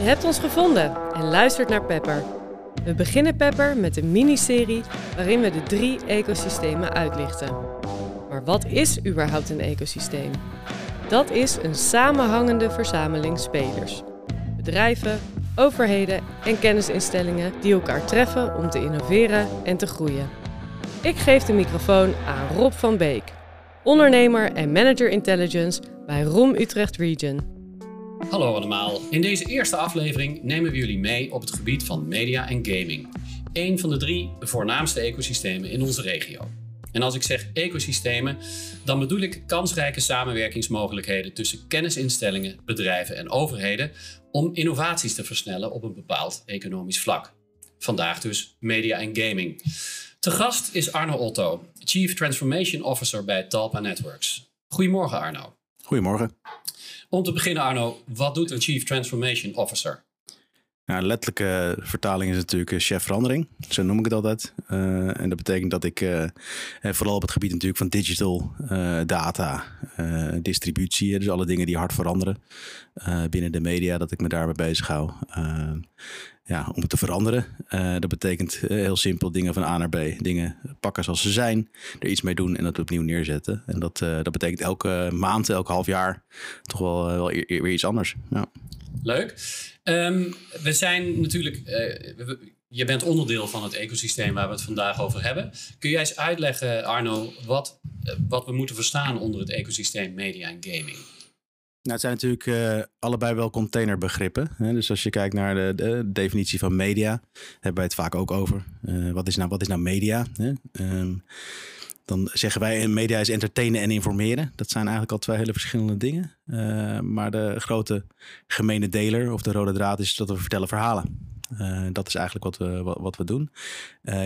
Je hebt ons gevonden en luistert naar Pepper. We beginnen Pepper met een miniserie waarin we de drie ecosystemen uitlichten. Maar wat is überhaupt een ecosysteem? Dat is een samenhangende verzameling spelers. Bedrijven, overheden en kennisinstellingen die elkaar treffen om te innoveren en te groeien. Ik geef de microfoon aan Rob van Beek, ondernemer en manager intelligence bij ROM Utrecht Region. Hallo allemaal. In deze eerste aflevering nemen we jullie mee op het gebied van media en gaming. Een van de drie voornaamste ecosystemen in onze regio. En als ik zeg ecosystemen, dan bedoel ik kansrijke samenwerkingsmogelijkheden tussen kennisinstellingen, bedrijven en overheden om innovaties te versnellen op een bepaald economisch vlak. Vandaag dus media en gaming. Te gast is Arno Otto, Chief Transformation Officer bij Talpa Networks. Goedemorgen Arno. Goedemorgen. Om te beginnen, Arno, wat doet een Chief Transformation Officer? Nou, letterlijke vertaling is natuurlijk eh, chef verandering. Zo noem ik het altijd. Uh, en dat betekent dat ik uh, vooral op het gebied natuurlijk van digital, data, distributie, dus alle dingen die hard veranderen binnen de media, dat ik me daarbij bezig hou. Ja, om te veranderen. dat betekent heel simpel dingen van A naar B. Dingen pakken zoals ze zijn, er iets mee doen en dat opnieuw neerzetten. En dat, dat betekent elke maand, elk half jaar toch wel, wel weer iets anders. Ja. Leuk. Um, we zijn natuurlijk. Je bent onderdeel van het ecosysteem waar we het vandaag over hebben. Kun jij eens uitleggen, Arno, wat, wat we moeten verstaan onder het ecosysteem media en gaming? Nou, het zijn natuurlijk uh, allebei wel containerbegrippen. Hè? Dus als je kijkt naar de, de, definitie van media, hebben wij het vaak ook over. wat, is nou, wat is nou media? Hè? Um, dan zeggen wij media is entertainen en informeren. Dat zijn eigenlijk al twee hele verschillende dingen. Maar de grote gemene deler of de rode draad is dat we vertellen verhalen. Dat is eigenlijk wat we, wat, we doen.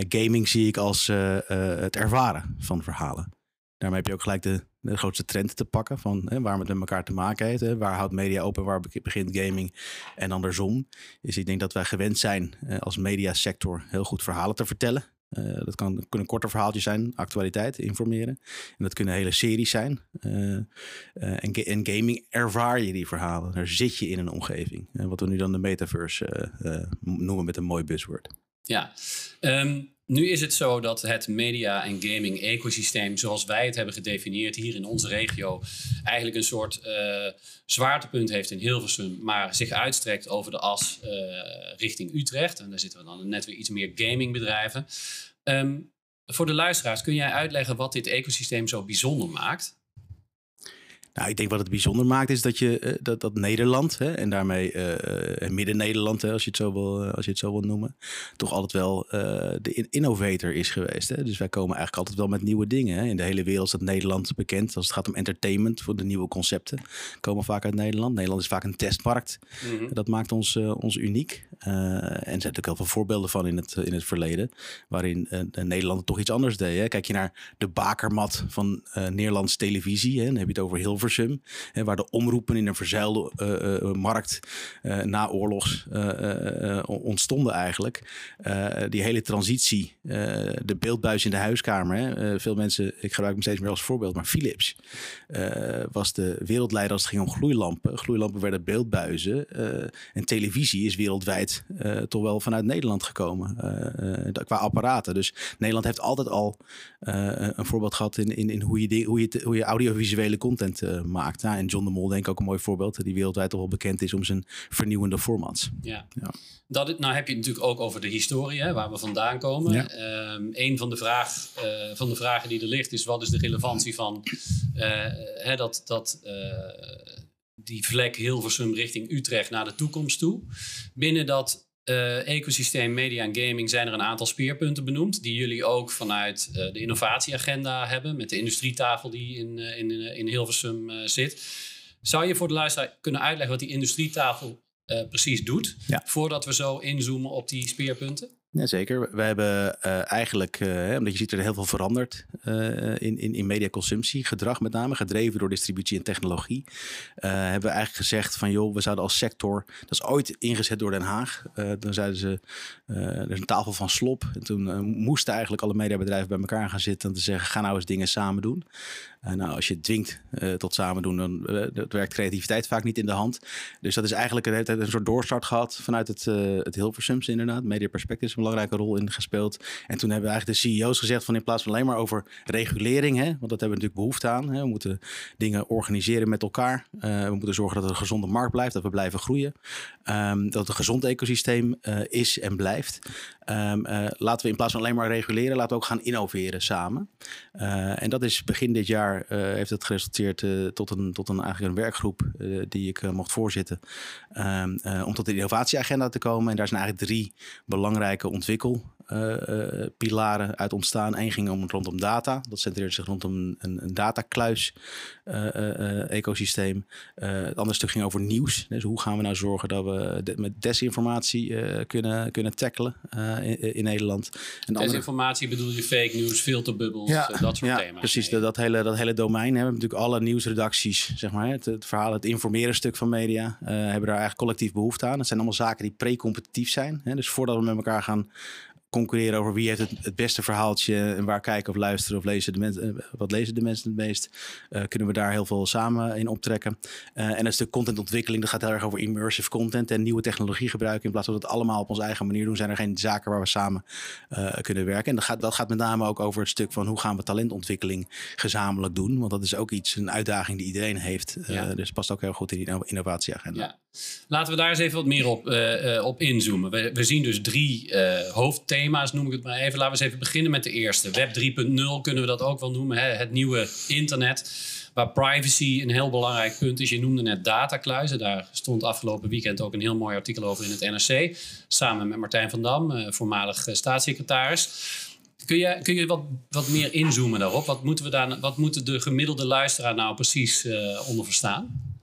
Gaming zie ik als het ervaren van verhalen. Daarmee heb je ook gelijk de, de grootste trend te pakken van hè, waar het met elkaar te maken heeft. Hè. Waar houdt media open, waar begint gaming en andersom. Dus ik denk dat wij gewend zijn als mediasector heel goed verhalen te vertellen. Uh, dat kan, kunnen korte verhaaltjes zijn, actualiteit, informeren. En dat kunnen hele series zijn. Uh, uh, en, gaming ervaar je die verhalen. Daar zit je in een omgeving. wat we nu dan de metaverse noemen met een mooi buzzword. Ja, um, nu is het zo dat het media- en gaming-ecosysteem, zoals wij het hebben gedefinieerd hier in onze regio, eigenlijk een soort uh, zwaartepunt heeft in Hilversum, maar zich uitstrekt over de as uh, richting Utrecht. En daar zitten we dan net weer iets meer gamingbedrijven. Um, voor de luisteraars, kun jij uitleggen wat dit ecosysteem zo bijzonder maakt? Nou, ik denk wat het bijzonder maakt is dat je uh, dat, dat Nederland hè, en daarmee uh, Midden-Nederland, als, je het zo wil, als je het zo wil noemen, toch altijd wel uh, de innovator is geweest. Hè? Dus wij komen eigenlijk altijd wel met nieuwe dingen. Hè? In de hele wereld is dat Nederland bekend. Als het gaat om entertainment, voor de nieuwe concepten, komen vaak uit Nederland. Nederland is vaak een testmarkt. Mm -hmm. Dat maakt ons, ons uniek. en er zijn natuurlijk heel veel voorbeelden van in het, in het verleden, waarin Nederland toch iets anders deed. Hè? Kijk je naar de bakermat van Nederlandse televisie, hè? dan heb je het over heel Waar de omroepen in een verzuilde uh, uh, markt uh, na oorlogs ontstonden eigenlijk. die hele transitie, de beeldbuis in de huiskamer. Hè. veel mensen, ik gebruik hem steeds meer als voorbeeld, maar Philips was de wereldleider als het ging om gloeilampen. Gloeilampen werden beeldbuizen en televisie is wereldwijd toch wel vanuit Nederland gekomen qua apparaten. Dus Nederland heeft altijd al een voorbeeld gehad in, in, in hoe, je hoe, je, hoe je audiovisuele content maakt. Ja, en John de Mol denk ik ook een mooi voorbeeld, die wereldwijd toch wel bekend is om zijn vernieuwende formats. Ja. ja. Dat, nou heb je het natuurlijk ook over de historie, hè, waar we vandaan komen. Ja. Um, een van de, vraag, uh, van de vragen die er ligt is, wat is de relevantie van uh, hè, dat, dat die vlek Hilversum richting Utrecht naar de toekomst toe. Binnen dat uh, ecosysteem media en gaming zijn er een aantal speerpunten benoemd. Die jullie ook vanuit uh, de innovatieagenda hebben. Met de industrietafel die in, uh, in, in Hilversum zit. Zou je voor de luisteraar kunnen uitleggen wat die industrietafel precies doet? Ja. Voordat we zo inzoomen op die speerpunten? Ja, zeker. We hebben uh, eigenlijk, uh, omdat je ziet er heel veel veranderd uh, in, in, in mediaconsumptie, gedrag met name, gedreven door distributie en technologie. hebben we eigenlijk gezegd van joh, we zouden als sector, dat is ooit ingezet door Den Haag. dan zeiden ze, er is een tafel van slop. En toen moesten eigenlijk alle mediabedrijven bij elkaar gaan zitten en te zeggen, ga nou eens dingen samen doen. Nou, als je dwingt tot samen doen, dan werkt creativiteit vaak niet in de hand. Dus dat is eigenlijk een, een soort doorstart gehad vanuit het, het Hilversums inderdaad. Media Perspective is een belangrijke rol in gespeeld. En toen hebben eigenlijk de CEO's gezegd van in plaats van alleen maar over regulering, hè, want dat hebben we natuurlijk behoefte aan. Hè, we moeten dingen organiseren met elkaar. we moeten zorgen dat er een gezonde markt blijft, dat we blijven groeien. Um, dat een gezond ecosysteem is en blijft. Um, laten we in plaats van alleen maar reguleren, laten we ook gaan innoveren samen. En dat is begin dit jaar uh, heeft het geresulteerd uh, tot, een, tot een, eigenlijk een werkgroep die ik mocht voorzitten. Um, om tot de innovatieagenda te komen. En daar zijn eigenlijk drie belangrijke ontwikkel pilaren uit ontstaan. Eén ging om, rondom data. Dat centreert zich rondom een, een datakluis-ecosysteem. het andere stuk ging over nieuws. Dus hoe gaan we nou zorgen dat we met desinformatie kunnen, kunnen tackelen in, in, Nederland. En desinformatie bedoel je fake news, filterbubbels, ja, dat soort ja, thema's. Precies, dat, dat, hele, dat hele domein hebben natuurlijk alle nieuwsredacties, zeg maar. Het, het verhaal, het informeren stuk van media, hebben daar eigenlijk collectief behoefte aan. Het zijn allemaal zaken die pre-competitief zijn. Hè? Dus voordat we met elkaar gaan concurreren over wie heeft het, het beste verhaaltje en waar kijken of luisteren of lezen de mensen, eh, wat lezen de mensen het meest. Uh, kunnen we daar heel veel samen in optrekken. Uh, en een stuk contentontwikkeling, dat gaat heel erg over immersive content en nieuwe technologie gebruiken. In plaats van dat allemaal op onze eigen manier doen, zijn er geen zaken waar we samen uh, kunnen werken. En dat gaat, dat gaat met name ook over het stuk van hoe gaan we talentontwikkeling gezamenlijk doen. Want dat is ook iets, een uitdaging die iedereen heeft. Ja. Dus past ook heel goed in die innovatieagenda. Ja. Laten we daar eens even wat meer op, op inzoomen. We, we zien dus drie hoofdthema's thema's, noem ik het maar even. Laten we eens even beginnen met de eerste. Web 3.0 kunnen we dat ook wel noemen. Hè? Het nieuwe internet. Waar privacy een heel belangrijk punt is. Je noemde net datakluizen. Daar stond afgelopen weekend ook een heel mooi artikel over in het NRC. Samen met Martijn van Dam, eh, voormalig eh, staatssecretaris. Kun je, kun je wat, wat meer inzoomen daarop? Wat moeten, we daar, wat moeten de gemiddelde luisteraar nou precies uh, onder verstaan?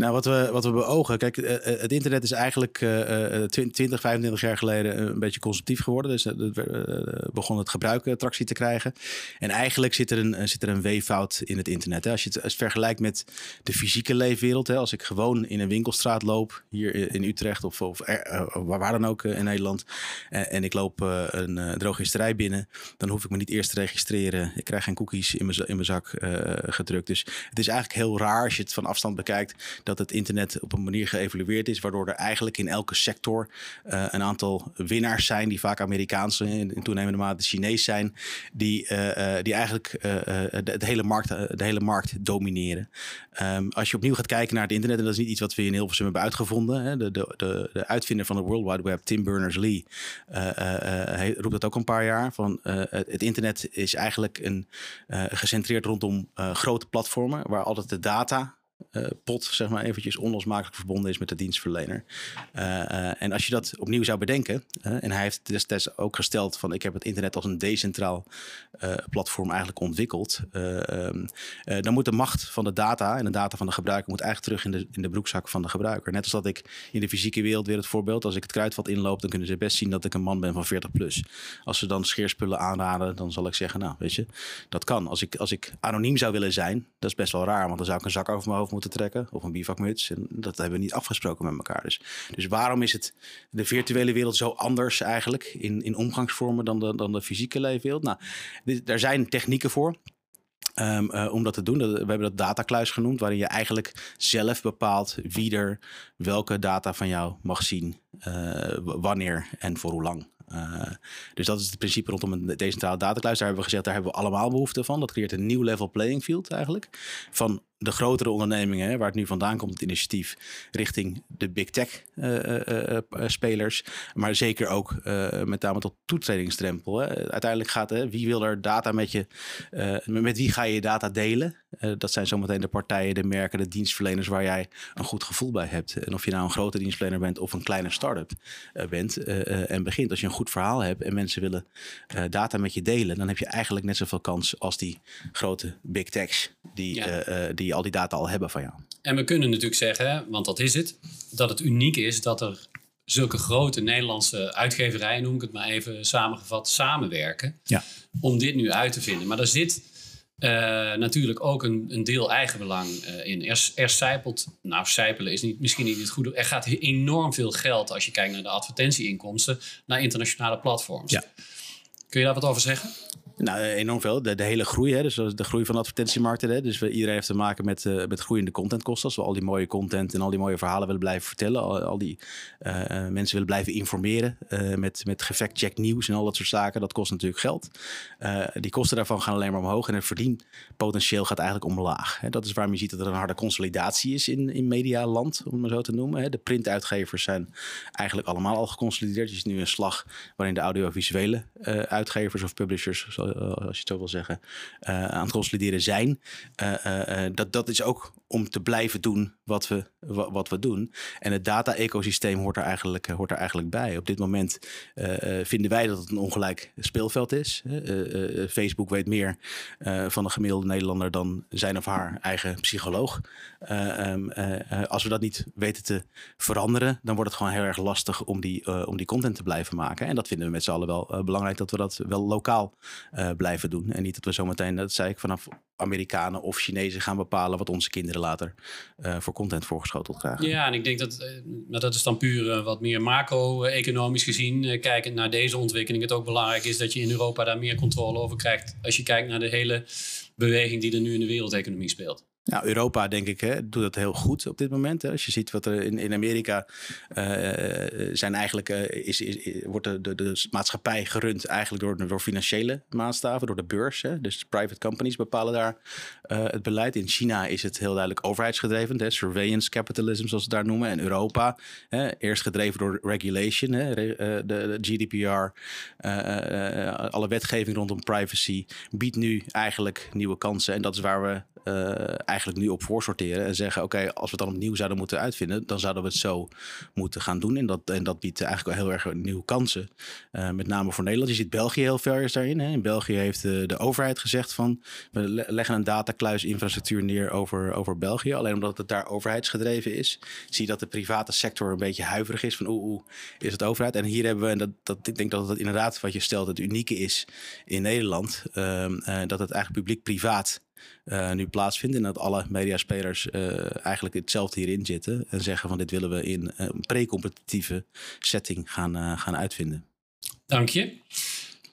Nou, wat we, wat we beogen. Kijk, eh, eh, het internet is eigenlijk uh, 20, 25 jaar geleden een beetje consumptief geworden. Dus het begon het gebruik tractie te krijgen. En eigenlijk zit er een, zit er een weeffout in het internet. Hè. Als je het, vergelijkt met de fysieke leefwereld. Hè. Als ik gewoon in een winkelstraat loop, hier in Utrecht of, of waar dan ook in Nederland. en ik loop een drogisterij binnen. Dan hoef ik me niet eerst te registreren. Ik krijg geen cookies in mijn, in mijn zak gedrukt. Dus het is eigenlijk heel raar als je het van afstand bekijkt dat het internet op een manier geëvalueerd is, waardoor er eigenlijk in elke sector uh, een aantal winnaars zijn, die vaak Amerikaanse en in toenemende mate Chinees zijn, die, uh, die eigenlijk de, hele markt, de hele markt domineren. Um, als je opnieuw gaat kijken naar het internet, en dat is niet iets wat we in Hilversum hebben uitgevonden, hè, de, de, de, de uitvinder van de World Wide Web, Tim Berners-Lee, roept dat ook een paar jaar, van het, het, internet is eigenlijk een, gecentreerd rondom grote platformen, waar altijd de data uh, pot, zeg maar, eventjes onlosmakelijk verbonden is met de dienstverlener. Uh, uh, en als je dat opnieuw zou bedenken, en hij heeft destijds ook gesteld van ik heb het internet als een decentraal platform eigenlijk ontwikkeld, ehm, dan moet de macht van de data en de data van de gebruiker moet eigenlijk terug in de, in de broekzak van de gebruiker. Net als dat ik in de fysieke wereld weer het voorbeeld, als ik het kruidvat inloop, dan kunnen ze best zien dat ik een man ben van 40 plus. Als ze dan scheerspullen aanraden, dan zal ik zeggen, nou weet je, dat kan. Als ik, als ik anoniem zou willen zijn, dat is best wel raar, want dan zou ik een zak over mijn hoofd moeten trekken. Of een bivakmuts. En dat hebben we niet afgesproken met elkaar. Dus, dus waarom is het de virtuele wereld zo anders eigenlijk in, in omgangsvormen dan de, dan de fysieke leefwereld? Nou, daar zijn technieken voor. Um, uh, om dat te doen. we hebben dat datakluis genoemd, waarin je eigenlijk zelf bepaalt wie er welke data van jou mag zien, uh, wanneer en voor hoe lang. Uh, dus dat is het principe rondom een decentrale datakluis. Daar hebben we gezegd, daar hebben we allemaal behoefte van. Dat creëert een nieuw level playing field eigenlijk. Van de grotere ondernemingen, hè, waar het nu vandaan komt, het initiatief, richting de big tech uh, uh, spelers. Maar zeker ook met name tot toetredingsdrempel. Hè. Uiteindelijk gaat, hè, wie wil er data met je, met wie ga je je data delen? dat zijn zometeen de partijen, de merken, de dienstverleners waar jij een goed gevoel bij hebt. En of je nou een grote dienstverlener bent of een kleine start-up bent en begint. Als je een goed verhaal hebt en mensen willen data met je delen, dan heb je eigenlijk net zoveel kans als die grote big techs die, ja. die al die data al hebben van jou. En we kunnen natuurlijk zeggen, want dat is het, dat het uniek is dat er zulke grote Nederlandse uitgeverijen, noem ik het maar even samengevat, samenwerken ja. om dit nu uit te vinden. Maar er zit uh, natuurlijk ook een, een deel eigenbelang uh, in. Er, er zijpelt, nou zijpelen is niet, misschien niet het goede. Er gaat enorm veel geld, als je kijkt naar de advertentieinkomsten, naar internationale platforms. Ja. Kun je daar wat over zeggen? Nou, enorm veel. De, hele groei, hè, dus de groei van de advertentiemarkten. Hè, dus we, iedereen heeft te maken met, uh, met groeiende contentkosten. Als we al die mooie content en al die mooie verhalen willen blijven vertellen. Al, die uh, mensen willen blijven informeren met, met gefact-check nieuws en al dat soort zaken. Dat kost natuurlijk geld. die kosten daarvan gaan alleen maar omhoog. En het verdienpotentieel gaat eigenlijk omlaag. Hè. Dat is waarom je ziet dat er een harde consolidatie is in, in medialand, om het maar zo te noemen. Hè. De printuitgevers zijn eigenlijk allemaal al geconsolideerd. Je ziet nu een slag waarin de audiovisuele uitgevers of publishers eh, als je het zo wil zeggen, uh, aan het consolideren zijn. Uh, dat, dat is ook om te blijven doen wat we, wat we doen. En het data-ecosysteem hoort, er eigenlijk, hoort er eigenlijk bij. Op dit moment vinden wij dat het een ongelijk speelveld is. Facebook weet meer van de gemiddelde Nederlander dan zijn of haar eigen psycholoog. Um, als we dat niet weten te veranderen, dan wordt het gewoon heel erg lastig om die, om die content te blijven maken. En dat vinden we met z'n allen wel belangrijk dat we dat wel lokaal blijven doen. En niet dat we zometeen, dat zei ik, vanaf Amerikanen of Chinezen gaan bepalen wat onze kinderen later uh, voor content voorgeschoteld krijgen. Ja, en ik denk dat, uh, dat is dan puur wat meer macro-economisch gezien, kijkend naar deze ontwikkeling, het ook belangrijk is dat je in Europa daar meer controle over krijgt. Als je kijkt naar de hele beweging die er nu in de wereldeconomie speelt. Nou, Europa, denk ik, hè, doet dat heel goed op dit moment. Hè. Als je ziet wat er in, in Amerika uh, zijn eigenlijk, uh, is, is, wordt de, de, maatschappij gerund eigenlijk door, door financiële maatstaven, door de beurs. Hè. Dus private companies bepalen daar uh, het beleid. In China is het heel duidelijk overheidsgedreven, hè, surveillance capitalism, zoals ze daar noemen. En Europa, hè, eerst gedreven door regulation, hè, de, de, GDPR, alle wetgeving rondom privacy, biedt nu eigenlijk nieuwe kansen. En dat is waar we uh, eigenlijk nu op voorsorteren en zeggen: oké, als we het dan opnieuw zouden moeten uitvinden, dan zouden we het zo moeten gaan doen. En dat, en dat biedt eigenlijk wel heel erg nieuwe kansen. Uh, met name voor Nederland. Je ziet België heel ver daarin. Hè. In België heeft de, de overheid gezegd van we leggen een datakluis infrastructuur neer over, over België. Alleen omdat het daar overheidsgedreven is, zie je dat de private sector een beetje huiverig is van oeh, is het overheid. En hier hebben we, en dat, dat, ik denk dat het inderdaad wat je stelt, het unieke is in Nederland, uh, dat het eigenlijk publiek-privaat uh, nu plaatsvindt. En dat alle mediaspelers uh, eigenlijk hetzelfde hierin zitten. En zeggen van dit willen we in een pre-competitieve setting gaan, uh, gaan uitvinden. Dank je.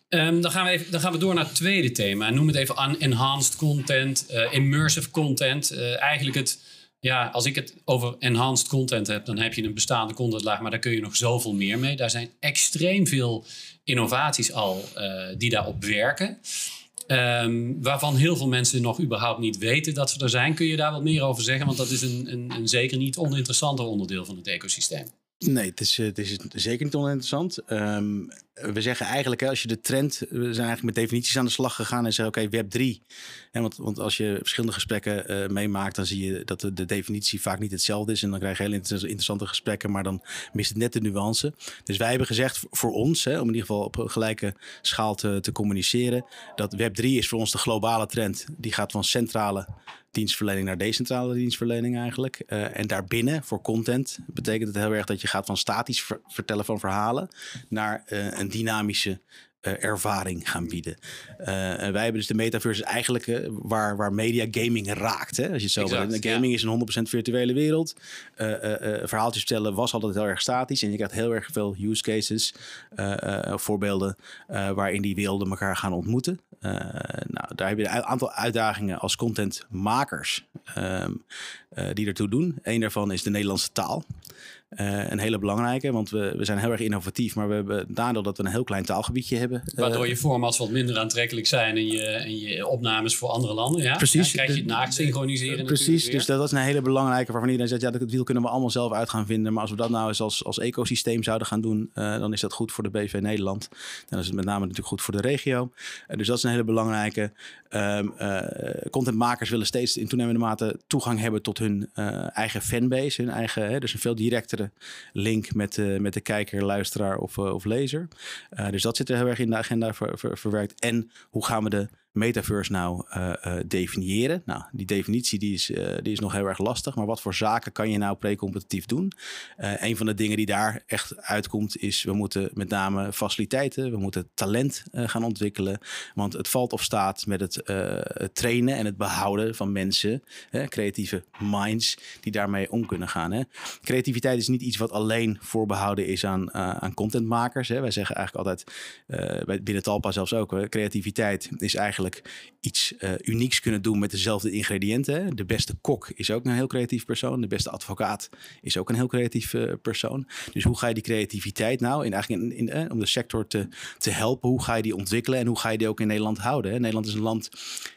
Um, dan, gaan we even, dan gaan we door naar het tweede thema. Noem het even enhanced content, immersive content. eigenlijk het, ja, als ik het over enhanced content heb, dan heb je een bestaande contentlaag, maar daar kun je nog zoveel meer mee. Daar zijn extreem veel innovaties al die daarop werken. Um, waarvan heel veel mensen nog überhaupt niet weten dat ze er zijn. Kun je daar wat meer over zeggen? Want dat is een, een, een zeker niet oninteressanter onderdeel van het ecosysteem. Nee, het is, het is zeker niet oninteressant. Um, we zeggen eigenlijk, als je de trend, we zijn eigenlijk met definities aan de slag gegaan en zeggen, oké, Web 3. want, want als je verschillende gesprekken uh, meemaakt, dan zie je dat de, de, definitie vaak niet hetzelfde is. En dan krijg je heel interessante gesprekken, maar dan mist het net de nuance. Dus wij hebben gezegd voor ons, hè, om in ieder geval op een gelijke schaal te, te communiceren, dat Web 3 is voor ons de globale trend. Die gaat van centrale dienstverlening naar decentrale dienstverlening eigenlijk. Uh, en daarbinnen voor content betekent het heel erg dat je gaat van statisch ver vertellen van verhalen naar uh, een dynamische uh, ervaring gaan bieden. Uh, en wij hebben dus de metaverse eigenlijk uh, waar, waar media gaming raakt. Hè? Als je het zo exact, wil. Gaming ja. is een 100% virtuele wereld. verhaaltjes vertellen was altijd heel erg statisch. En je krijgt heel erg veel use cases, voorbeelden waarin die werelden elkaar gaan ontmoeten. nou, daar heb je een aantal uitdagingen als contentmakers um, die ertoe doen. Eén daarvan is de Nederlandse taal. Uh, een hele belangrijke, want we, we zijn heel erg innovatief, maar we hebben het nadeel dat we een heel klein taalgebiedje hebben. Waardoor uh, je formats wat minder aantrekkelijk zijn en je, en je opnames voor andere landen. Ja? Precies. Dan krijg je het naakt synchroniseren. Precies, dus dat is een hele belangrijke waarvan iedereen zegt, ja, dat wiel kunnen we allemaal zelf uit gaan vinden. Maar als we dat nou eens als, als ecosysteem zouden gaan doen, uh, dan is dat goed voor de BV Nederland. Dan is het met name natuurlijk goed voor de regio. dus dat is een hele belangrijke. Um, contentmakers willen steeds in toenemende mate toegang hebben tot hun eigen fanbase, hun eigen, hè, dus een veel link met, uh, met de kijker, luisteraar of, uh, of lezer. Uh, dus dat zit er heel erg in de agenda ver, ver, verwerkt. En hoe gaan we de metaverse nou uh, uh, definiëren? Nou, die definitie die is, uh, die is nog heel erg lastig. Maar wat voor zaken kan je nou precompetitief doen? een van de dingen die daar echt uitkomt is... we moeten met name faciliteiten, we moeten talent gaan ontwikkelen. Want het valt of staat met het, trainen en het behouden van mensen. Creatieve minds die daarmee om kunnen gaan. Hè. Creativiteit is niet iets wat alleen voorbehouden is aan, aan contentmakers. Hè. Wij zeggen eigenlijk altijd, binnen Talpa zelfs ook... creativiteit is eigenlijk iets uh, unieks kunnen doen met dezelfde ingrediënten. De beste kok is ook een heel creatief persoon. De beste advocaat is ook een heel creatief uh, persoon. Dus hoe ga je die creativiteit nou, in, eigenlijk in, in, uh, om de sector te, te helpen, hoe ga je die ontwikkelen en hoe ga je die ook in Nederland houden? Hè? Nederland is een land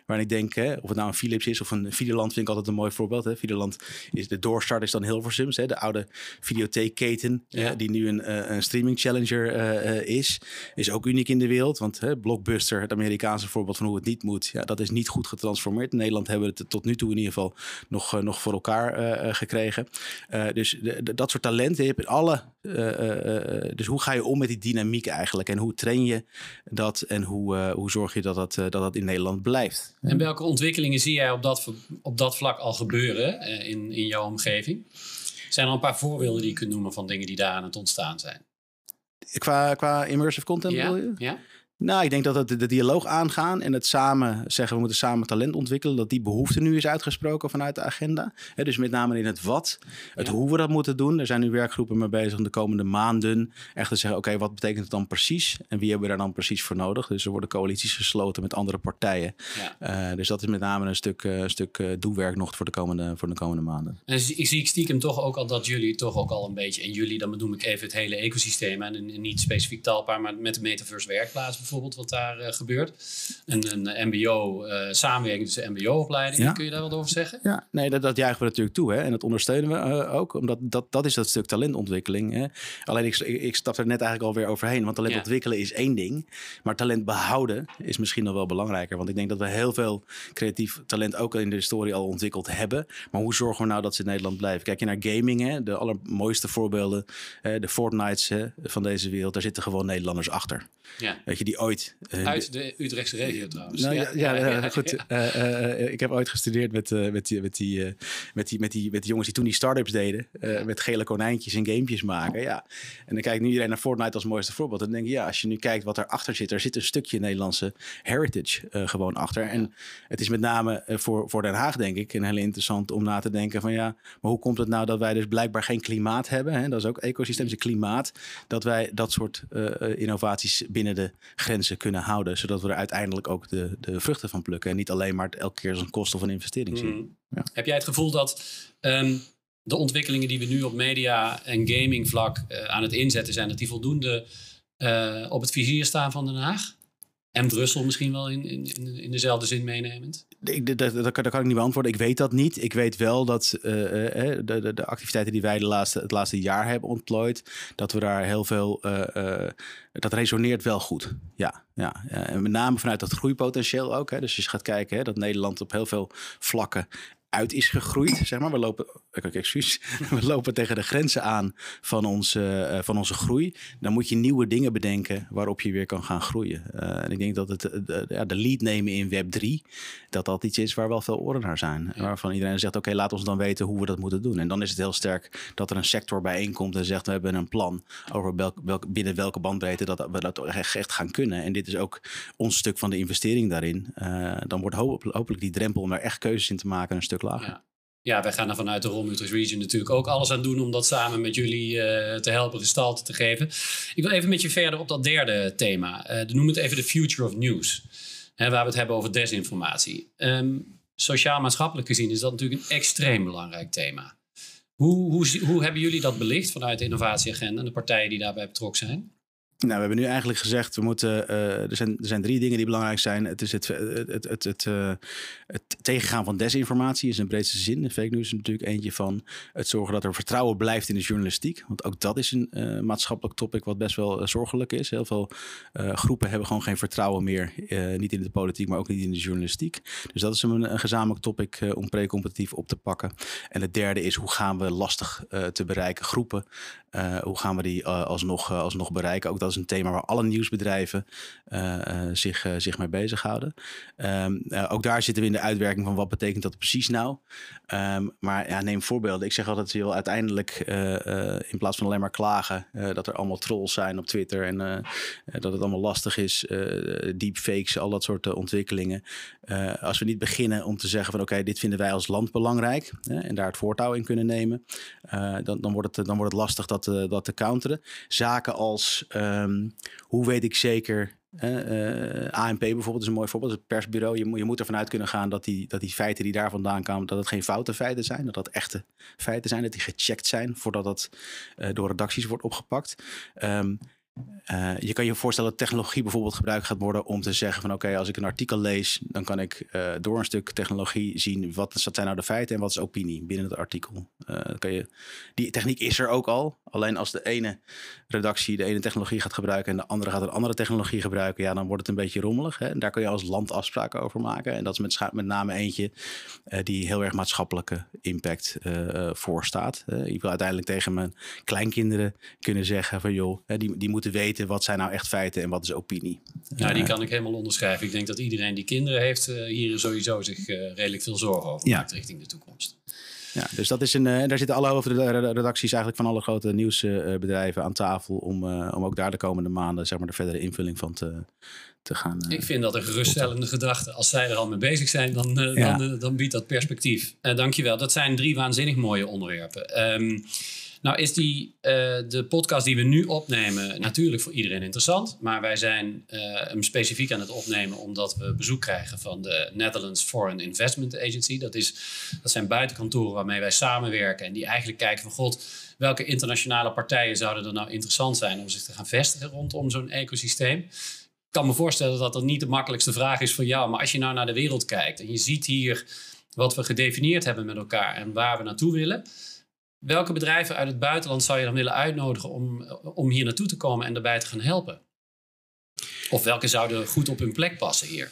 waarin ik denk, hè, of het nou een Philips is of een Videoland, vind ik altijd een mooi voorbeeld. Hè? Videoland is de doorstart is dan Hilversums, hè? de oude videotheekketen, ja. die nu een, een streaming challenger is. Is ook uniek in de wereld, want hè, Blockbuster, het Amerikaanse voorbeeld van hoe het niet moet, ja, dat is niet goed getransformeerd. In Nederland hebben we het tot nu toe in ieder geval nog, uh, nog voor elkaar uh, gekregen. Uh, dus de, de, dat soort talenten heb je alle. dus hoe ga je om met die dynamiek eigenlijk? En hoe train je dat? En hoe, hoe zorg je dat dat, dat dat in Nederland blijft? En welke ontwikkelingen zie jij op dat, op dat vlak al gebeuren in, in jouw omgeving? Zijn er een paar voorbeelden die je kunt noemen van dingen die daar aan het ontstaan zijn? Qua, qua immersive content ja, bedoel je? Ja. Nou, ik denk dat het de dialoog aangaan en het samen zeggen we moeten samen talent ontwikkelen, dat die behoefte nu is uitgesproken vanuit de agenda. dus met name in het wat, het hoe we dat moeten doen. Er zijn nu werkgroepen mee bezig om de komende maanden echt te zeggen, oké, wat betekent het dan precies en wie hebben we daar dan precies voor nodig? Dus er worden coalities gesloten met andere partijen. Ja. Uh, dus dat is met name een stuk, uh, stuk uh, doelwerk nog voor de komende, voor de komende maanden. En ik zie stiekem toch ook al dat jullie toch ook al een beetje, en jullie, dan bedoel ik even het hele ecosysteem en niet specifiek talpaar, maar met de metaverse werkplaats bijvoorbeeld, wat daar uh, gebeurt. Een, een MBO, eh, samenwerking tussen MBO-opleidingen, ja. kun je daar wat over zeggen? Ja, nee, dat, dat juichen we natuurlijk toe hè? en dat ondersteunen we uh, ook, omdat dat, dat is dat stuk talentontwikkeling. Hè? Alleen ik, ik, ik stap er net eigenlijk alweer overheen, want talent ja. ontwikkelen is één ding, maar talent behouden is misschien nog wel belangrijker. Want ik denk dat we heel veel creatief talent ook in de historie al ontwikkeld hebben. Maar hoe zorgen we nou dat ze in Nederland blijven? Kijk je naar gaming, hè? de allermooiste voorbeelden, de Fortnites hè, van deze wereld, daar zitten gewoon Nederlanders achter. Ja. Weet je, die ooit uh, Uit de Utrechtse regio trouwens. Nou, ja, ja, ja, goed. Uh, ik heb ooit gestudeerd met, met, die, met, die, met, die, met, die, met die jongens die toen die start-ups deden. met gele konijntjes en gamepjes maken. Ja. En dan kijkt nu iedereen naar Fortnite als mooiste voorbeeld. En dan denk je, ja, als je nu kijkt wat erachter zit. Er zit een stukje Nederlandse heritage gewoon achter. En het is met name voor, voor Den Haag, denk ik, een hele interessant om na te denken van ja, maar hoe komt het nou dat wij dus blijkbaar geen klimaat hebben? Hè? Dat is ook ecosystemische klimaat. Dat wij dat soort innovaties binnen de grenzen kunnen houden. Zodat we er uiteindelijk ook de, de vruchten van plukken. En niet alleen maar elke keer als een kost of een investering zien. Mm. Ja. Heb jij het gevoel dat um, de ontwikkelingen die we nu op media en gaming vlak uh, aan het inzetten zijn, dat die voldoende uh, op het vizier staan van Den Haag? En Brussel misschien wel in, in, in dezelfde zin meenemend? Dat, dat, dat, kan, ik niet beantwoorden. Ik weet dat niet. Ik weet wel dat uh, de, de, de, activiteiten die wij de laatste, het laatste jaar hebben ontplooid, dat we daar heel veel. Dat resoneert wel goed. Ja, ja. En met name vanuit dat groeipotentieel ook. Hè. Dus als je gaat kijken hè, dat Nederland op heel veel vlakken uit is gegroeid. Zeg maar. We lopen, excuus, we lopen tegen de grenzen aan van onze, uh, van onze groei. Dan moet je nieuwe dingen bedenken waarop je weer kan gaan groeien. Uh, en ik denk dat het, de, ja, de lead nemen in Web 3, dat dat iets is waar wel veel oren naar zijn. Ja. Waarvan iedereen zegt, oké, okay, laat ons dan weten hoe we dat moeten doen. En dan is het heel sterk dat er een sector bijeenkomt en zegt, we hebben een plan over welk, welk, binnen welke bandbreedte dat we dat echt gaan kunnen. En dit is ook ons stuk van de investering daarin. Uh, dan wordt hopelijk die drempel om er echt keuzes in te maken een stuk Ja. Ja, wij gaan er vanuit de Rom Utrecht Region natuurlijk ook alles aan doen om dat samen met jullie uh, te helpen gestalte te geven. Ik wil even met je verder op dat derde thema. Uh, noem het even de future of news. Hè, waar we het hebben over desinformatie. Um, Sociaal-maatschappelijk gezien is dat natuurlijk een extreem belangrijk thema. Hoe, hoe, hoe hebben jullie dat belicht vanuit de innovatieagenda en de partijen die daarbij betrokken zijn? Nou, we hebben nu eigenlijk gezegd, we moeten, uh, er, zijn, er zijn drie dingen die belangrijk zijn. Het is het, het, het, het, uh, het tegengaan van desinformatie, is in breedste zin. Fake news is natuurlijk eentje van. Het zorgen dat er vertrouwen blijft in de journalistiek. Want ook dat is een maatschappelijk topic wat best wel zorgelijk is. Heel veel groepen hebben gewoon geen vertrouwen meer. niet in de politiek, maar ook niet in de journalistiek. Dus dat is een, een gezamenlijk topic om precompetitief op te pakken. En het derde is, hoe gaan we lastig te bereiken groepen? hoe gaan we die alsnog, alsnog bereiken? Ook dat is een thema waar alle nieuwsbedrijven zich, zich mee bezighouden. Um, ook daar zitten we in de uitwerking van wat betekent dat precies nou. Um, maar ja, neem voorbeelden. Ik zeg altijd, heel uiteindelijk in plaats van alleen maar klagen dat er allemaal trolls zijn op Twitter en dat het allemaal lastig is, deepfakes, al dat soort ontwikkelingen. als we niet beginnen om te zeggen van oké, dit vinden wij als land belangrijk en daar het voortouw in kunnen nemen, dan, dan, wordt het, dan wordt het lastig dat, dat te counteren. Zaken als um, hoe weet ik zeker uh, ANP bijvoorbeeld is een mooi voorbeeld. Het persbureau. Je, je moet ervan uit kunnen gaan dat die, dat die feiten die daar vandaan komen, dat het geen foute feiten zijn. Dat dat echte feiten zijn. Dat die gecheckt zijn voordat dat uh, door redacties wordt opgepakt. Um, uh, je kan je voorstellen dat technologie bijvoorbeeld gebruikt gaat worden om te zeggen van oké, als ik een artikel lees, dan kan ik uh, door een stuk technologie zien wat, wat zijn nou de feiten en wat is opinie binnen het artikel. Uh, kan je, die techniek is er ook al. Alleen als de ene redactie de ene technologie gaat gebruiken en de andere gaat een andere technologie gebruiken, ja, dan wordt het een beetje rommelig. Hè? En daar kun je als land afspraken over maken. En dat is met, met name eentje die heel erg maatschappelijke impact voorstaat. ik wil uiteindelijk tegen mijn kleinkinderen kunnen zeggen van joh, die, die moeten weten wat zijn nou echt feiten en wat is opinie. Nou, die kan ik helemaal onderschrijven. Ik denk dat iedereen die kinderen heeft uh, hier sowieso zich uh, redelijk veel zorgen over maakt richting de toekomst. Ja, dus dat is een. Uh, daar zitten alle hoofdredacties eigenlijk van alle grote nieuwsbedrijven aan tafel om, om ook daar de komende maanden zeg maar de verdere invulling van te, te gaan. ik vind dat een geruststellende gedachte. Als zij er al mee bezig zijn, dan, dan, dan biedt dat perspectief. dankjewel. Dat zijn drie waanzinnig mooie onderwerpen. Um, nou is die, uh, de podcast die we nu opnemen natuurlijk voor iedereen interessant. Maar wij zijn uh, hem specifiek aan het opnemen omdat we bezoek krijgen van de Netherlands Foreign Investment Agency. Dat, is, dat zijn buitenkantoren waarmee wij samenwerken en die eigenlijk kijken van god, welke internationale partijen zouden er nou interessant zijn om zich te gaan vestigen rondom zo'n ecosysteem. Ik kan me voorstellen dat dat niet de makkelijkste vraag is voor jou. Maar als je nou naar de wereld kijkt en je ziet hier wat we gedefinieerd hebben met elkaar en waar we naartoe willen Welke bedrijven uit het buitenland zou je dan willen uitnodigen om, om hier naartoe te komen en daarbij te gaan helpen? Of welke zouden goed op hun plek passen hier?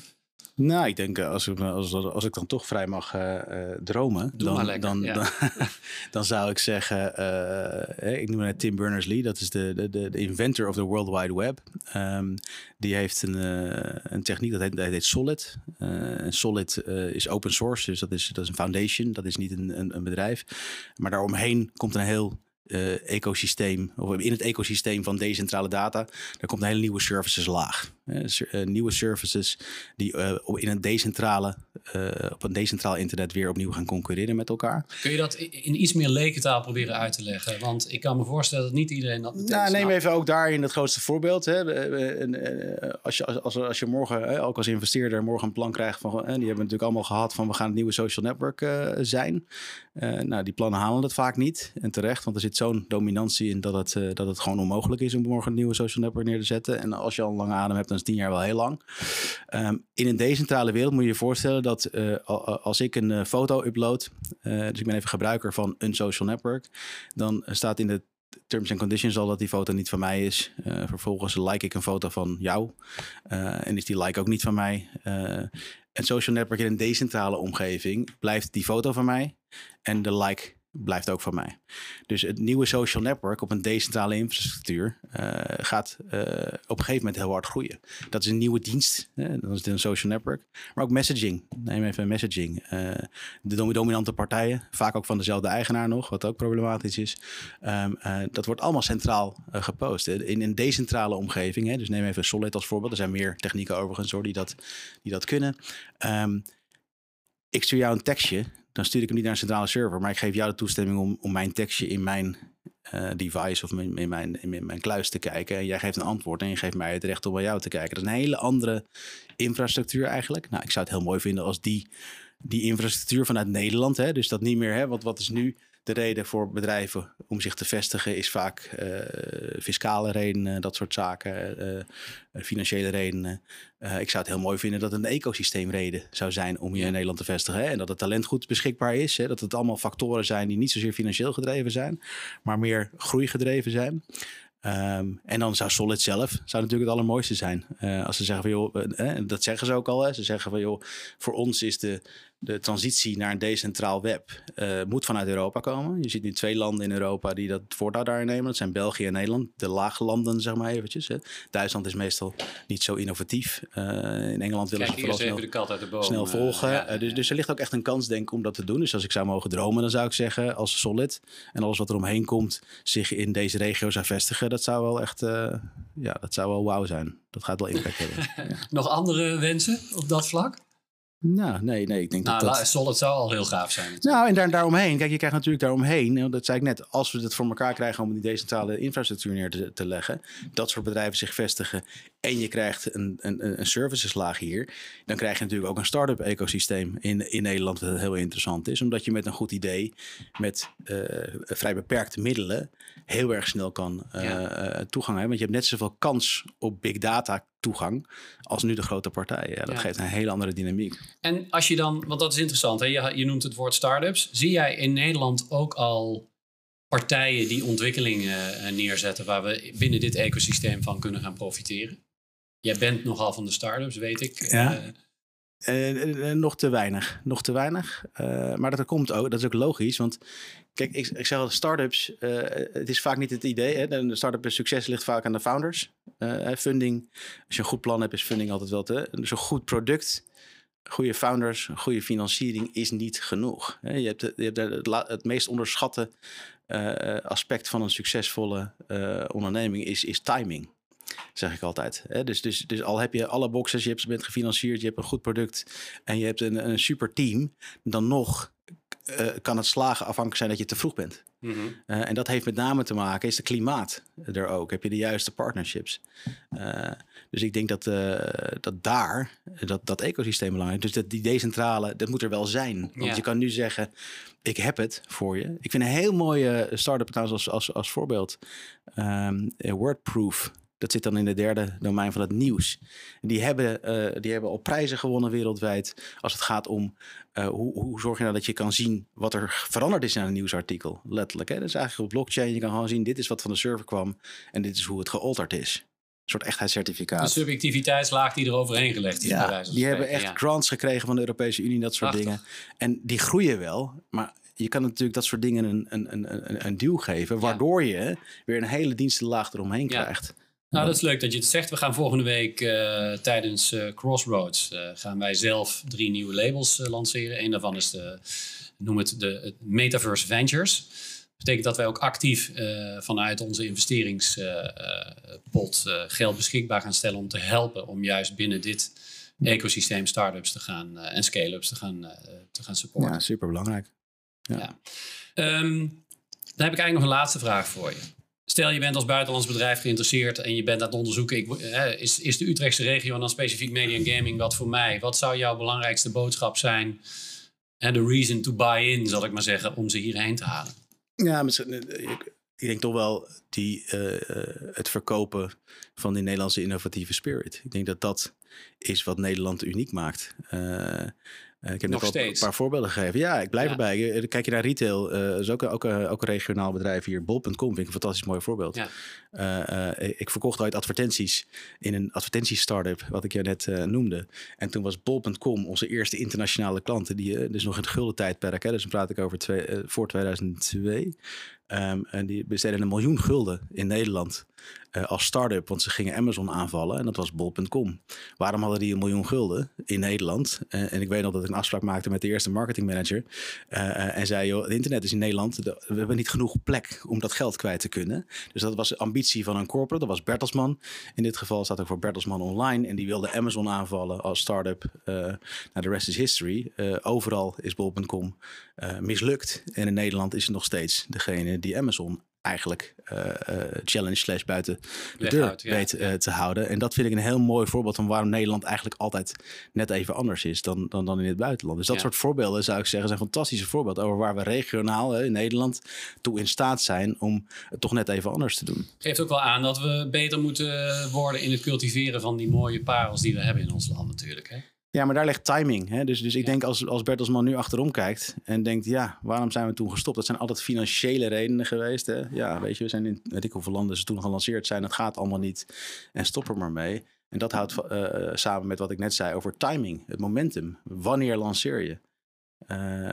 Nou, ik denk eh, als ik, als, als ik dan toch vrij mag uh, dromen, dan, dan, dan, dan, zou ik zeggen, uh, ik noem het Tim Berners-Lee, dat is de, de, de inventor of the World Wide Web. Um, die heeft een, een techniek, dat heet, dat heet Solid. Solid is open source, dus dat is, dat is een foundation, dat is niet een, een, een bedrijf. Maar daaromheen komt een heel uh, ecosysteem, of in het ecosysteem van decentrale data, daar komt een hele nieuwe services laag. Uh, nieuwe services die in een decentrale, op een decentraal internet weer opnieuw gaan concurreren met elkaar. Kun je dat in iets meer lekentaal proberen uit te leggen? Want ik kan me voorstellen dat niet iedereen dat meteen nou, Neem even ook daarin het grootste voorbeeld. Hè. Als, je, als, als, je morgen, ook als investeerder, morgen een plan krijgt van, en die hebben we natuurlijk allemaal gehad van we gaan het nieuwe social network zijn. nou, die plannen halen het vaak niet en terecht, want er zit zo'n dominantie in dat het, uh, dat het gewoon onmogelijk is om morgen een nieuwe social network neer te zetten. En als je al een lange adem hebt, dan is tien jaar wel heel lang. Um, in een decentrale wereld moet je je voorstellen dat uh, als ik een foto upload, dus ik ben even gebruiker van een social network, dan staat in de terms and conditions al dat die foto niet van mij is. Vervolgens like ik een foto van jou. En is die like ook niet van mij. Uh, en social network in een decentrale omgeving blijft die foto van mij. En de like blijft ook van mij. Dus het nieuwe social network op een decentrale infrastructuur uh, gaat uh, op een gegeven moment heel hard groeien. Dat is een nieuwe dienst. Hè? Dan is een social network. Maar ook messaging. Neem even messaging. Uh, de dominante partijen, vaak ook van dezelfde eigenaar nog, wat ook problematisch is. Um, dat wordt allemaal centraal gepost. In een decentrale omgeving. Hè? Dus neem even Solid als voorbeeld. Er zijn meer technieken overigens hoor, die, dat, die dat kunnen. Um, ik stuur jou een tekstje dan stuur ik hem niet naar een centrale server. Maar ik geef jou de toestemming om, om mijn tekstje in mijn uh, device of in, in, mijn, in mijn kluis te kijken. En jij geeft een antwoord en je geeft mij het recht om bij jou te kijken. Dat is een hele andere infrastructuur eigenlijk. Nou, ik zou het heel mooi vinden als die, die infrastructuur vanuit Nederland, hè, dus dat niet meer, hè, wat, wat is nu de reden voor bedrijven om zich te vestigen is vaak uh, fiscale redenen, dat soort zaken, uh, financiële redenen. ik zou het heel mooi vinden dat het een ecosysteemreden zou zijn om je in Nederland te vestigen. Hè? En dat het talent goed beschikbaar is. Hè? Dat het allemaal factoren zijn die niet zozeer financieel gedreven zijn, maar meer groeigedreven zijn. Um, en dan zou Solid zelf zou natuurlijk het allermooiste zijn. Uh, als ze zeggen van joh, dat zeggen ze ook al. Hè? Ze zeggen van joh, voor ons is de de transitie naar een decentraal web uh, moet vanuit Europa komen. Je ziet nu twee landen in Europa die dat voortouw daarin nemen. Dat zijn België en Nederland, de laaglanden zeg maar eventjes. Hè. Duitsland is meestal niet zo innovatief. Uh, in Engeland willen Kijk, ze vooral snel, de kat uit de boom, snel volgen. ja, Uh, dus, dus er ligt ook echt een kans denk ik om dat te doen. Dus als ik zou mogen dromen, dan zou ik zeggen als Solid en alles wat er omheen komt zich in deze regio zou vestigen. Dat zou wel echt, ja, dat zou wel wauw zijn. Dat gaat wel impact hebben. Ja. Nog andere wensen op dat vlak? Nou, nee, nee. Ik denk nou, dat dat... Solid zou al heel gaaf zijn. Nou, en daar, daaromheen. Kijk, je krijgt natuurlijk daaromheen. Dat zei ik net. Als we het voor elkaar krijgen om die decentrale infrastructuur neer te, te leggen. Dat soort bedrijven zich vestigen. En je krijgt een, een, een serviceslaag hier. Dan krijg je natuurlijk ook een start-up ecosysteem in, in Nederland. Wat heel interessant is. Omdat je met een goed idee. Met uh, vrij beperkte middelen. Heel erg snel kan uh, ja. toegang hebben. Want je hebt net zoveel kans op big data toegang als nu de grote partijen. Ja, dat ja. geeft een hele andere dynamiek. En als je dan, want dat is interessant, hè? Je, je noemt het woord start-ups. Zie jij in Nederland ook al partijen die ontwikkelingen uh, neerzetten waar we binnen dit ecosysteem van kunnen gaan profiteren? Jij bent nogal van de start-ups, weet ik. Ja. Uh, nog te weinig. Nog te weinig. maar dat komt ook, dat is ook logisch. Want Kijk, ik, ik zeg al, startups, uh, het is vaak niet het idee. Hè? De start-up succes ligt vaak aan de founders. Funding, als je een goed plan hebt, is funding altijd wel te. Dus een goed product, goede founders, goede financiering is niet genoeg. Hebt, je hebt het, het meest onderschatte aspect van een succesvolle onderneming is, is timing zeg ik altijd. Dus, dus, dus al heb je alle boxes, je bent gefinancierd, je hebt een goed product en je hebt een, een super team, dan nog uh, kan het slagen afhankelijk zijn dat je te vroeg bent. Mm -hmm. uh, en dat heeft met name te maken, is de klimaat er ook. Heb je de juiste partnerships? Uh, dus ik denk dat, dat daar, dat, dat ecosysteem belangrijk is. Dus dat die decentrale, dat moet er wel zijn. Want ja. je kan nu zeggen, ik heb het voor je. Ik vind een heel mooie start-up trouwens als, als, als voorbeeld. Um, Wordproof. Dat zit dan in de derde domein van het nieuws. Die hebben, uh, die hebben al prijzen gewonnen wereldwijd. Als het gaat om uh, hoe, hoe zorg je nou dat je kan zien wat er veranderd is in een nieuwsartikel. Letterlijk. Hè? Dat is eigenlijk op blockchain. Je kan gewoon zien: dit is wat van de server kwam. En dit is hoe het gealterd is. Een soort echtheidscertificaat. De subjectiviteitslaag die er overheen gelegd is. Ja, die hebben echt ja. grants gekregen van de Europese Unie, dat soort Prachtig. dingen. En die groeien wel. Maar je kan natuurlijk dat soort dingen een, een, een, een, een duw geven. Waardoor je weer een hele dienstenlaag eromheen Ja. krijgt. Nou, dat is leuk dat je het zegt. We gaan volgende week uh, tijdens uh, Crossroads uh, gaan wij zelf drie nieuwe labels lanceren. Een daarvan is de, noem het de het Metaverse Ventures. Dat betekent dat wij ook actief vanuit onze investeringspot geld beschikbaar gaan stellen om te helpen om juist binnen dit ecosysteem start-ups te gaan en scale-ups te gaan, te gaan supporten. Ja, super belangrijk. Ja. ja. Um, dan heb ik eigenlijk nog een laatste vraag voor je. Stel je bent als buitenlands bedrijf geïnteresseerd en je bent aan het onderzoeken. Ik, eh, is, is de Utrechtse regio en dan specifiek media en gaming wat voor mij? Wat zou jouw belangrijkste boodschap zijn? En de reason to buy in, zal ik maar zeggen, om ze hierheen te halen? Ja, ik, ik denk toch wel die, het verkopen van die Nederlandse innovatieve spirit. Ik denk dat dat is wat Nederland uniek maakt. Uh, ik heb nog, al een paar voorbeelden gegeven. Ja, ik blijf ja. erbij. Kijk je naar retail, uh, is ook, ook, ook een regionaal bedrijf hier. Bol.com vind ik een fantastisch mooi voorbeeld. Ja. Uh, ik verkocht ooit advertenties in een advertentie-startup, wat ik je net noemde. En toen was Bol.com onze eerste internationale klant. Die, dus nog in het gulden tijdperk, hè, dus dan praat ik over twee, voor 2002. Um, en die besteden een miljoen gulden in Nederland uh, als start-up, want ze gingen Amazon aanvallen en dat was bol.com. Waarom hadden die een miljoen gulden in Nederland? Uh, en ik weet nog dat ik een afspraak maakte met de eerste marketingmanager uh, en zei, joh, het internet is in Nederland, we hebben niet genoeg plek om dat geld kwijt te kunnen. Dus dat was de ambitie van een corporate, dat was Bertelsman. In dit geval staat ook voor Bertelsman Online en die wilde Amazon aanvallen als start-up. nou, de rest is history. overal is bol.com mislukt en in Nederland is het nog steeds degene die Amazon eigenlijk uh, uh, challenge slash buiten de deur uit, ja. weet uh, te houden. En dat vind ik een heel mooi voorbeeld van waarom Nederland eigenlijk altijd net even anders is dan, dan, dan in het buitenland. Dus dat ja. soort voorbeelden zou ik zeggen zijn fantastische voorbeelden over waar we regionaal in Nederland toe in staat zijn om het toch net even anders te doen. Geeft ook wel aan dat we beter moeten worden in het cultiveren van die mooie parels die we hebben in ons land natuurlijk. Hè? Ja, maar daar ligt timing. Hè? Dus, dus ik ja. denk als, als Bertelsman nu achterom kijkt en denkt, ja, waarom zijn we toen gestopt? Dat zijn altijd financiële redenen geweest. Hè? Ja, weet je, we zijn in weet ik hoeveel landen ze toen gelanceerd zijn. Het gaat allemaal niet en stop er maar mee. En dat houdt uh, samen met wat ik net zei over timing, het momentum. Wanneer lanceer je? Uh,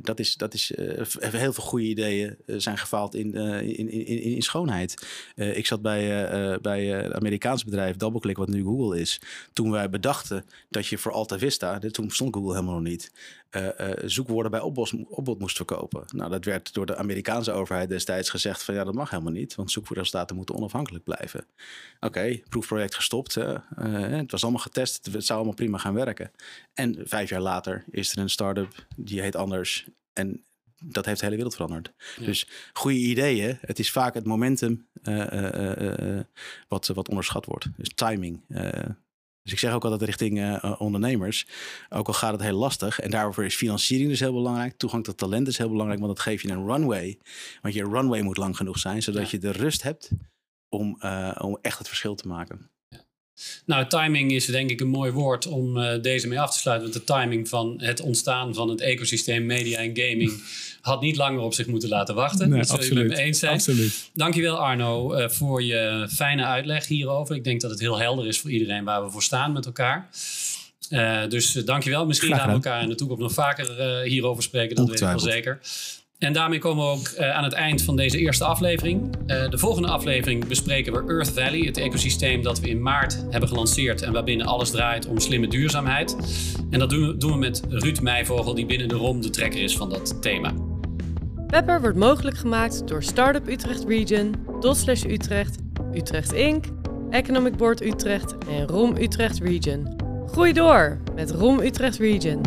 dat is, dat is uh, heel veel goede ideeën zijn gefaald in, in, in, in, schoonheid. ik zat bij, bij Amerikaans bedrijf DoubleClick, wat nu Google is. Toen wij bedachten dat je voor Alta Vista, toen bestond Google helemaal nog niet, zoekwoorden bij opbod moest verkopen. Nou, dat werd door de Amerikaanse overheid destijds gezegd van ja, dat mag helemaal niet, want zoekwoordresultaten moeten onafhankelijk blijven. Oké, proefproject gestopt. het was allemaal getest, het zou allemaal prima gaan werken. En vijf jaar later is er een start-up die heet anders. En dat heeft de hele wereld veranderd. Dus goede ideeën. Het is vaak het momentum uh, uh, wat, wat onderschat wordt. Dus timing. Dus ik zeg ook altijd richting ondernemers. Ook al gaat het heel lastig. En daarvoor is financiering dus heel belangrijk. Toegang tot talent is heel belangrijk. Want dat geeft je een runway. Want je runway moet lang genoeg zijn. Zodat je de rust hebt om, om echt het verschil te maken. Nou, timing is denk ik een mooi woord om uh, deze mee af te sluiten. Want de timing van het ontstaan van het ecosysteem media en gaming had niet langer op zich moeten laten wachten. Nee, dat absoluut, je het me eens zijn. Absoluut. Dankjewel Arno uh, voor je fijne uitleg hierover. Ik denk dat het heel helder is voor iedereen waar we voor staan met elkaar. Uh, dus dankjewel. Misschien gaan we elkaar in de toekomst nog vaker hierover spreken. Dat weet ik wel zeker. En daarmee komen we ook uh, aan het eind van deze eerste aflevering. Uh, de volgende aflevering bespreken we Earth Valley, het ecosysteem dat we in maart hebben gelanceerd en waarbinnen alles draait om slimme duurzaamheid. En dat doen we, doen we met Ruud Meijvogel, die binnen de ROM de trekker is van dat thema. Pepper wordt mogelijk gemaakt door Startup Utrecht Region, Dotslash Utrecht, Utrecht Inc., Economic Board Utrecht en ROM Utrecht Region. Groei door met ROM Utrecht Region.